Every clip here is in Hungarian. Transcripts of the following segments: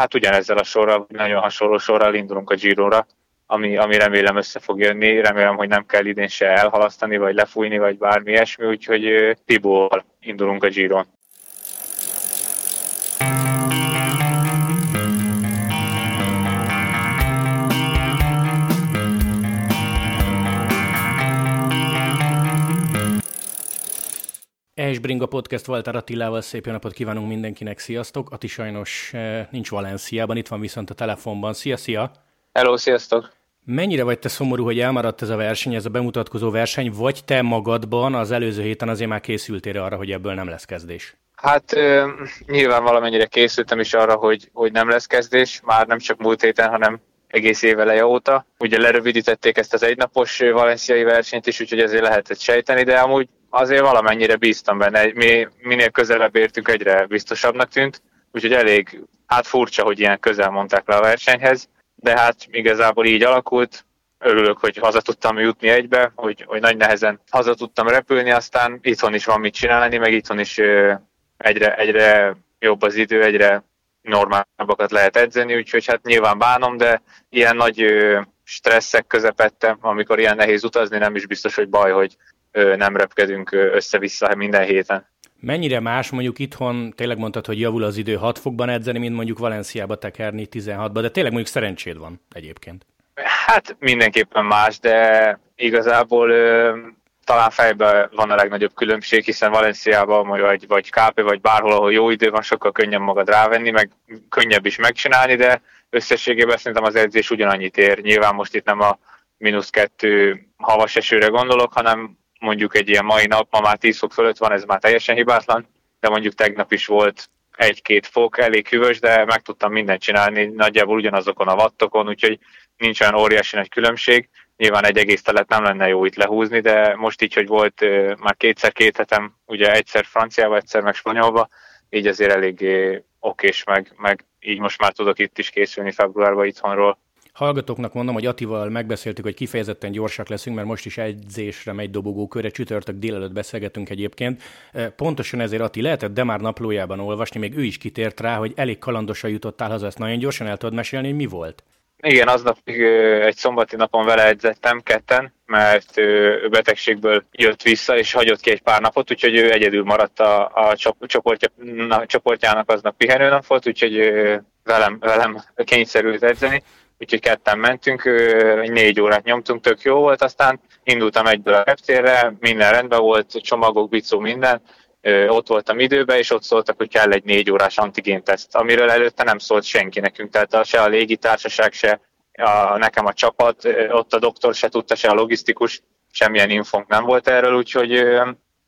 hát ugyanezzel a sorral, nagyon hasonló sorral indulunk a Girora, ami, ami remélem össze fog jönni, remélem, hogy nem kell idén se elhalasztani, vagy lefújni, vagy bármi ilyesmi, úgyhogy Tibor indulunk a Giron. Bringa Podcast Walter Attilával szép jó napot kívánunk mindenkinek, sziasztok! Ati sajnos eh, nincs Valenciában, itt van viszont a telefonban. Szia, szia! Hello, sziasztok! Mennyire vagy te szomorú, hogy elmaradt ez a verseny, ez a bemutatkozó verseny, vagy te magadban az előző héten azért már készültél arra, hogy ebből nem lesz kezdés? Hát nyilván valamennyire készültem is arra, hogy, hogy nem lesz kezdés, már nem csak múlt héten, hanem egész éveleje óta. Ugye lerövidítették ezt az egynapos valenciai versenyt is, úgyhogy ezért lehetett sejteni, de amúgy azért valamennyire bíztam benne. Mi minél közelebb értünk, egyre biztosabbnak tűnt, úgyhogy elég, hát furcsa, hogy ilyen közel mondták le a versenyhez, de hát igazából így alakult. Örülök, hogy haza tudtam jutni egybe, hogy, hogy nagy nehezen haza tudtam repülni, aztán itthon is van mit csinálni, meg itthon is egyre, egyre jobb az idő, egyre normálabbakat lehet edzeni, úgyhogy hát nyilván bánom, de ilyen nagy stresszek közepette, amikor ilyen nehéz utazni, nem is biztos, hogy baj, hogy nem repkedünk össze-vissza minden héten. Mennyire más mondjuk itthon, tényleg mondtad, hogy javul az idő 6 fokban edzeni, mint mondjuk Valenciába tekerni 16-ba, de tényleg mondjuk szerencséd van egyébként. Hát mindenképpen más, de igazából talán fejben van a legnagyobb különbség, hiszen Valenciában vagy, vagy KP, vagy bárhol, ahol jó idő van, sokkal könnyebb magad rávenni, meg könnyebb is megcsinálni, de összességében szerintem az edzés ugyanannyit ér. Nyilván most itt nem a mínusz kettő havas esőre gondolok, hanem mondjuk egy ilyen mai nap, ma már 10 fok fölött van, ez már teljesen hibátlan, de mondjuk tegnap is volt egy-két fok, elég hűvös, de meg tudtam mindent csinálni, nagyjából ugyanazokon a wattokon, úgyhogy nincs olyan óriási nagy különbség. Nyilván egy egész telet nem lenne jó itt lehúzni, de most így, hogy volt már kétszer két hetem, ugye egyszer franciába, egyszer meg spanyolba, így azért elég okés, meg, meg így most már tudok itt is készülni februárban itthonról. Hallgatóknak mondom, hogy Atival megbeszéltük, hogy kifejezetten gyorsak leszünk, mert most is edzésre megy dobogókörre, csütörtök délelőtt beszélgetünk egyébként. Pontosan ezért Ati lehetett de már naplójában olvasni, még ő is kitért rá, hogy elég kalandosan jutottál haza, ezt nagyon gyorsan el tudod mesélni, hogy mi volt? Igen, aznap egy szombati napon vele edzettem ketten, mert ő betegségből jött vissza, és hagyott ki egy pár napot, úgyhogy ő egyedül maradt a, a csoportja, a csoportjának aznap pihenőnap volt, úgyhogy velem, velem kényszerült edzeni, úgyhogy ketten mentünk, négy órát nyomtunk, tök jó volt, aztán indultam egyből a reptérre, minden rendben volt, csomagok, bicó, minden, ott voltam időben, és ott szóltak, hogy kell egy négy órás antigénteszt, amiről előtte nem szólt senki nekünk, tehát a, se a légitársaság, se a, nekem a csapat, ott a doktor se tudta, se a logisztikus, semmilyen infónk nem volt erről, úgyhogy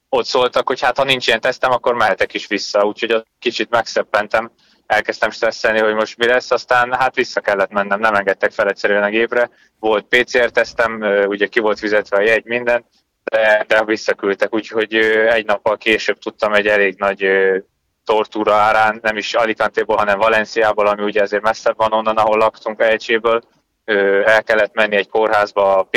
ott szóltak, hogy hát ha nincs ilyen tesztem, akkor mehetek is vissza, úgyhogy kicsit megszeppentem, elkezdtem stresszelni, hogy most mi lesz, aztán hát vissza kellett mennem, nem engedtek fel egyszerűen a gépre, volt PCR-tesztem, ugye ki volt fizetve a jegy, minden, de, de visszaküldtek, úgyhogy egy nappal később tudtam egy elég nagy tortúra árán, nem is Alicante-ból, hanem Valenciából, ami ugye azért messzebb van onnan, ahol laktunk Elcséből, el kellett menni egy kórházba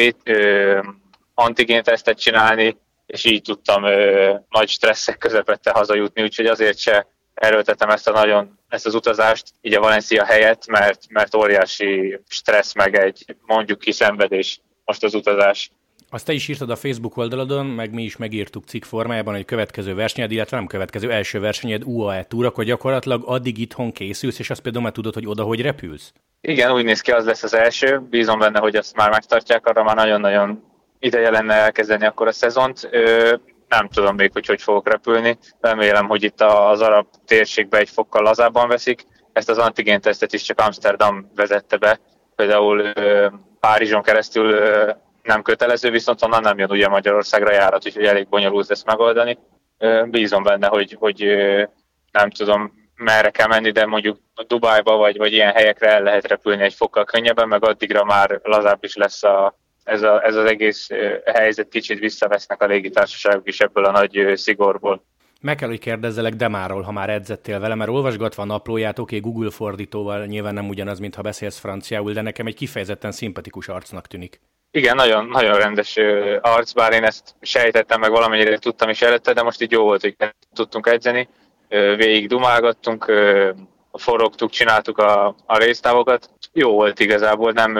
antigéntesztet csinálni, és így tudtam ö, nagy stresszek közepette hazajutni, úgyhogy azért se erőltetem ezt a nagyon, ezt az utazást így a Valencia helyett, mert, mert óriási stressz meg egy mondjuk ki szenvedés most az utazás. Azt te is írtad a Facebook oldaladon, meg mi is megírtuk cikk formájában, hogy következő versenyed, illetve nem következő első versenyed UAE túr, akkor gyakorlatilag addig itthon készülsz, és azt például már tudod, hogy oda hogy repülsz? Igen, úgy néz ki, az lesz az első. Bízom benne, hogy azt már megtartják, arra már nagyon-nagyon ideje lenne elkezdeni akkor a szezont. Nem tudom még, hogy hogy fogok repülni. Remélem, hogy itt az arab térségbe egy fokkal lazábban veszik. Ezt az antigén tesztet is csak Amsterdam vezette be. Például Párizson keresztül nem kötelező, viszont onnan nem jön ugye Magyarországra járat, úgyhogy elég bonyolult ezt megoldani. Bízom benne, hogy, hogy nem tudom merre kell menni, de mondjuk Dubájba vagy, vagy ilyen helyekre el lehet repülni egy fokkal könnyebben, meg addigra már lazább is lesz a, ez, a, ez az egész helyzet, kicsit visszavesznek a légitársaságok is ebből a nagy szigorból. Meg kell, hogy kérdezzelek Demáról, ha már edzettél vele, mert olvasgatva a naplóját, oké, okay, Google fordítóval nyilván nem ugyanaz, mint ha beszélsz franciául, de nekem egy kifejezetten szimpatikus arcnak tűnik. Igen, nagyon, nagyon rendes arc, bár én ezt sejtettem, meg valamennyire tudtam is előtte, de most így jó volt, hogy tudtunk edzeni. Végig dumálgattunk, forogtuk, csináltuk a, a résztávokat. Jó volt igazából, nem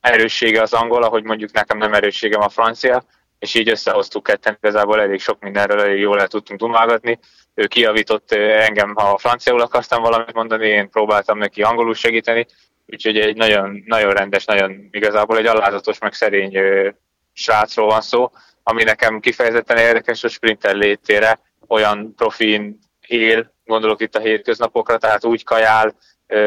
erőssége az angol, ahogy mondjuk nekem nem erősségem a francia, és így összehoztuk ketten, igazából elég sok mindenről elég jól el tudtunk dumálgatni. Ő kiavított engem, ha franciául akartam valamit mondani, én próbáltam neki angolul segíteni, úgyhogy egy nagyon, nagyon rendes, nagyon igazából egy alázatos, meg szerény ö, srácról van szó, ami nekem kifejezetten érdekes, hogy sprinter létére olyan profin él, gondolok itt a hétköznapokra, tehát úgy kajál,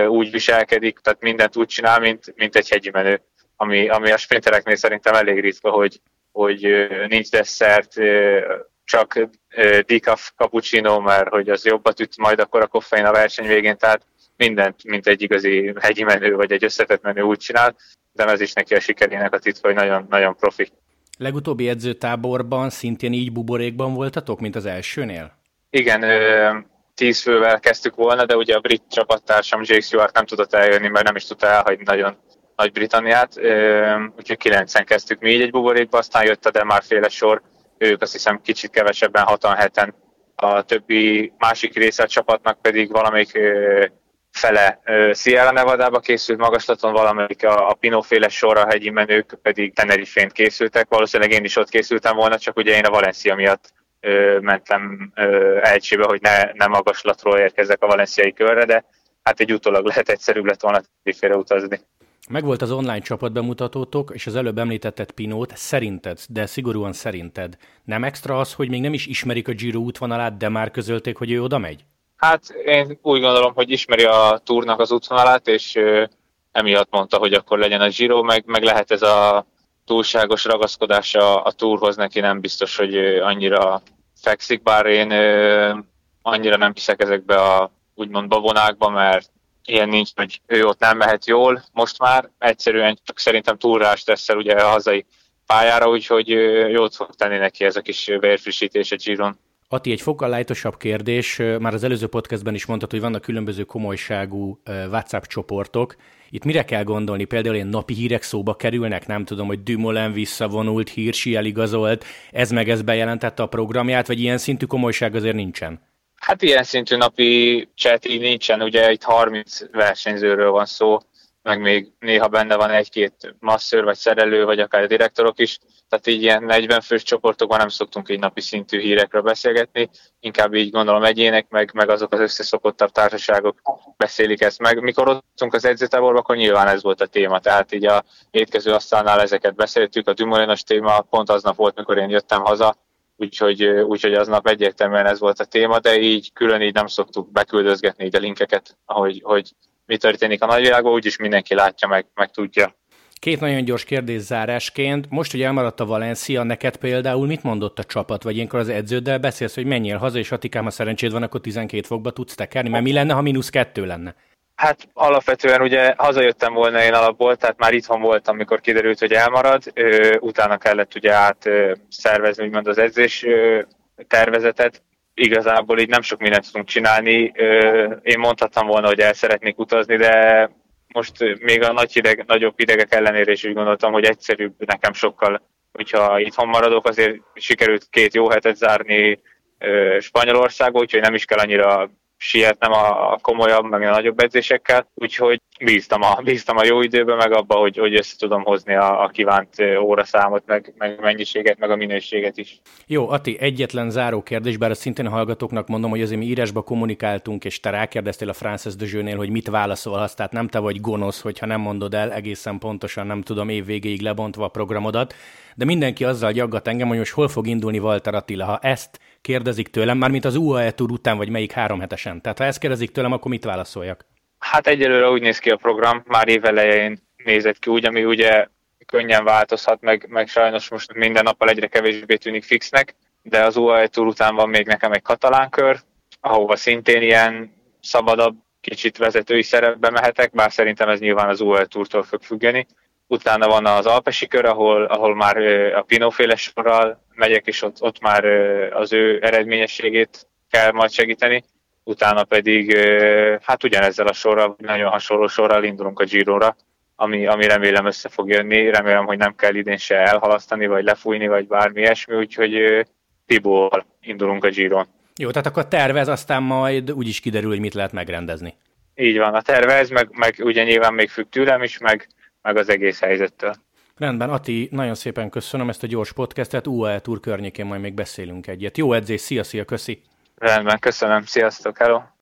úgy viselkedik, tehát mindent úgy csinál, mint, mint egy hegyi menő, ami, ami a sprintereknél szerintem elég ritka, hogy, hogy nincs desszert, csak decaf cappuccino, mert hogy az jobbat üt majd akkor a koffein a verseny végén, tehát mindent, mint egy igazi hegyi menő, vagy egy összetett menő úgy csinál, de ez is neki a sikerének a titka, hogy nagyon, nagyon profi. Legutóbbi edzőtáborban szintén így buborékban voltatok, mint az elsőnél? Igen, tíz fővel kezdtük volna, de ugye a brit csapattársam Jake Stewart nem tudott eljönni, mert nem is tudta elhagyni nagyon Nagy-Britanniát, úgyhogy kilencen kezdtük mi így egy buborékba, aztán jött a Demar féle sor, ők azt hiszem kicsit kevesebben, hatan heten, a többi másik része a csapatnak pedig valamelyik fele Sierra Nevada-ba készült magaslaton, valamelyik a, a Pinóféle sorra hegyi menők pedig Tenerife-n készültek. Valószínűleg én is ott készültem volna, csak ugye én a Valencia miatt ö, mentem ö, egysébe, hogy ne, ne magaslatról érkezek a valenciai körre, de hát egy utólag lehet egyszerűbb lett volna félre utazni. Megvolt az online csapatbemutatótok, és az előbb említetted Pinót, szerinted, de szigorúan szerinted. Nem extra az, hogy még nem is ismerik a Giro útvonalát, de már közölték, hogy ő oda megy? Hát én úgy gondolom, hogy ismeri a túrnak az útvonalát, és ö, emiatt mondta, hogy akkor legyen a Giro, meg, meg lehet ez a túlságos ragaszkodása a túrhoz neki nem biztos, hogy annyira fekszik, bár én ö, annyira nem hiszek ezekbe a úgymond babonákba, mert ilyen nincs, hogy ő ott nem mehet jól most már, egyszerűen csak szerintem túrás tesz el ugye a hazai pályára, úgyhogy jót fog tenni neki ez a kis vérfrissítés a Giron. Ati, egy fokkal lájtosabb kérdés. Már az előző podcastben is mondtad, hogy vannak különböző komolyságú WhatsApp csoportok. Itt mire kell gondolni? Például ilyen napi hírek szóba kerülnek? Nem tudom, hogy Dumoulin visszavonult, Hirschi eligazolt, ez meg ez bejelentette a programját, vagy ilyen szintű komolyság azért nincsen? Hát ilyen szintű napi chat így nincsen, ugye itt 30 versenyzőről van szó, meg még néha benne van egy-két masször, vagy szerelő, vagy akár direktorok is, tehát így ilyen 40 fős csoportokban nem szoktunk így napi szintű hírekről beszélgetni, inkább így gondolom egyének, meg, meg azok az összeszokottabb társaságok beszélik ezt meg. Mikor ottunk az edzőtáborban, akkor nyilván ez volt a téma, tehát így a étkező asztalnál ezeket beszéltük, a Dumolinos téma pont aznap volt, mikor én jöttem haza, úgyhogy, úgyhogy aznap egyértelműen ez volt a téma, de így külön így nem szoktuk beküldözgetni így a linkeket, ahogy, hogy mi történik a nagyvilágban, úgyis mindenki látja, meg, meg tudja. Két nagyon gyors kérdés zárásként. Most, hogy elmaradt a Valencia, neked például mit mondott a csapat? Vagy ilyenkor az edződdel beszélsz, hogy menjél haza, és Atikám, ha szerencséd van, akkor 12 fokba tudsz tekerni? Mert mi lenne, ha mínusz kettő lenne? Hát alapvetően ugye hazajöttem volna én alapból, tehát már itthon voltam, amikor kiderült, hogy elmarad. Ö, utána kellett ugye át ö, szervezni úgymond az edzés ö, tervezetet. Igazából így nem sok mindent tudunk csinálni. Ö, én mondhattam volna, hogy el szeretnék utazni, de most még a nagy hideg, nagyobb hidegek ellenére is úgy gondoltam, hogy egyszerűbb nekem sokkal, hogyha itthon maradok, azért sikerült két jó hetet zárni Spanyolországba, úgyhogy nem is kell annyira sietnem a komolyabb, meg a nagyobb edzésekkel, úgyhogy bíztam a, bíztam a jó időben, meg abba, hogy, hogy össze tudom hozni a, a kívánt óraszámot, meg, meg mennyiséget, meg a minőséget is. Jó, Ati, egyetlen záró kérdés, bár szintén a hallgatóknak mondom, hogy azért mi írásba kommunikáltunk, és te rákérdeztél a Frances de Jeunél, hogy mit válaszolhatsz, tehát nem te vagy gonosz, hogyha nem mondod el egészen pontosan, nem tudom, év végéig lebontva a programodat, de mindenki azzal gyaggat engem, hogy most hol fog indulni Walter Attila. Ha ezt kérdezik tőlem, mármint az UAE Tour után, vagy melyik három hetesen. Tehát ha ezt kérdezik tőlem, akkor mit válaszoljak? Hát egyelőre úgy néz ki a program, már évelején nézett ki úgy, ami ugye könnyen változhat, meg, meg sajnos most minden nappal egyre kevésbé tűnik fixnek, de az UAE Tour után van még nekem egy katalán kör, ahova szintén ilyen szabadabb, kicsit vezetői szerepbe mehetek, bár szerintem ez nyilván az UAE Tourtól fog függeni. Utána van az Alpesi kör, ahol, ahol már a Pinóféle sorral megyek, és ott, ott már az ő eredményességét kell majd segíteni utána pedig hát ugyanezzel a sorral, nagyon hasonló sorral indulunk a Gironra, ami, ami remélem össze fog jönni, remélem, hogy nem kell idén se elhalasztani, vagy lefújni, vagy bármi ilyesmi, úgyhogy Tibor indulunk a Giron. Jó, tehát akkor tervez, aztán majd úgy is kiderül, hogy mit lehet megrendezni. Így van, a tervez, meg, meg ugye nyilván még függ tőlem is, meg, meg az egész helyzettől. Rendben, Ati, nagyon szépen köszönöm ezt a gyors podcastet, UAE Tour környékén majd még beszélünk egyet. Jó edzés, szia, szia, köszi! Rendben, köszönöm, sziasztok, hello!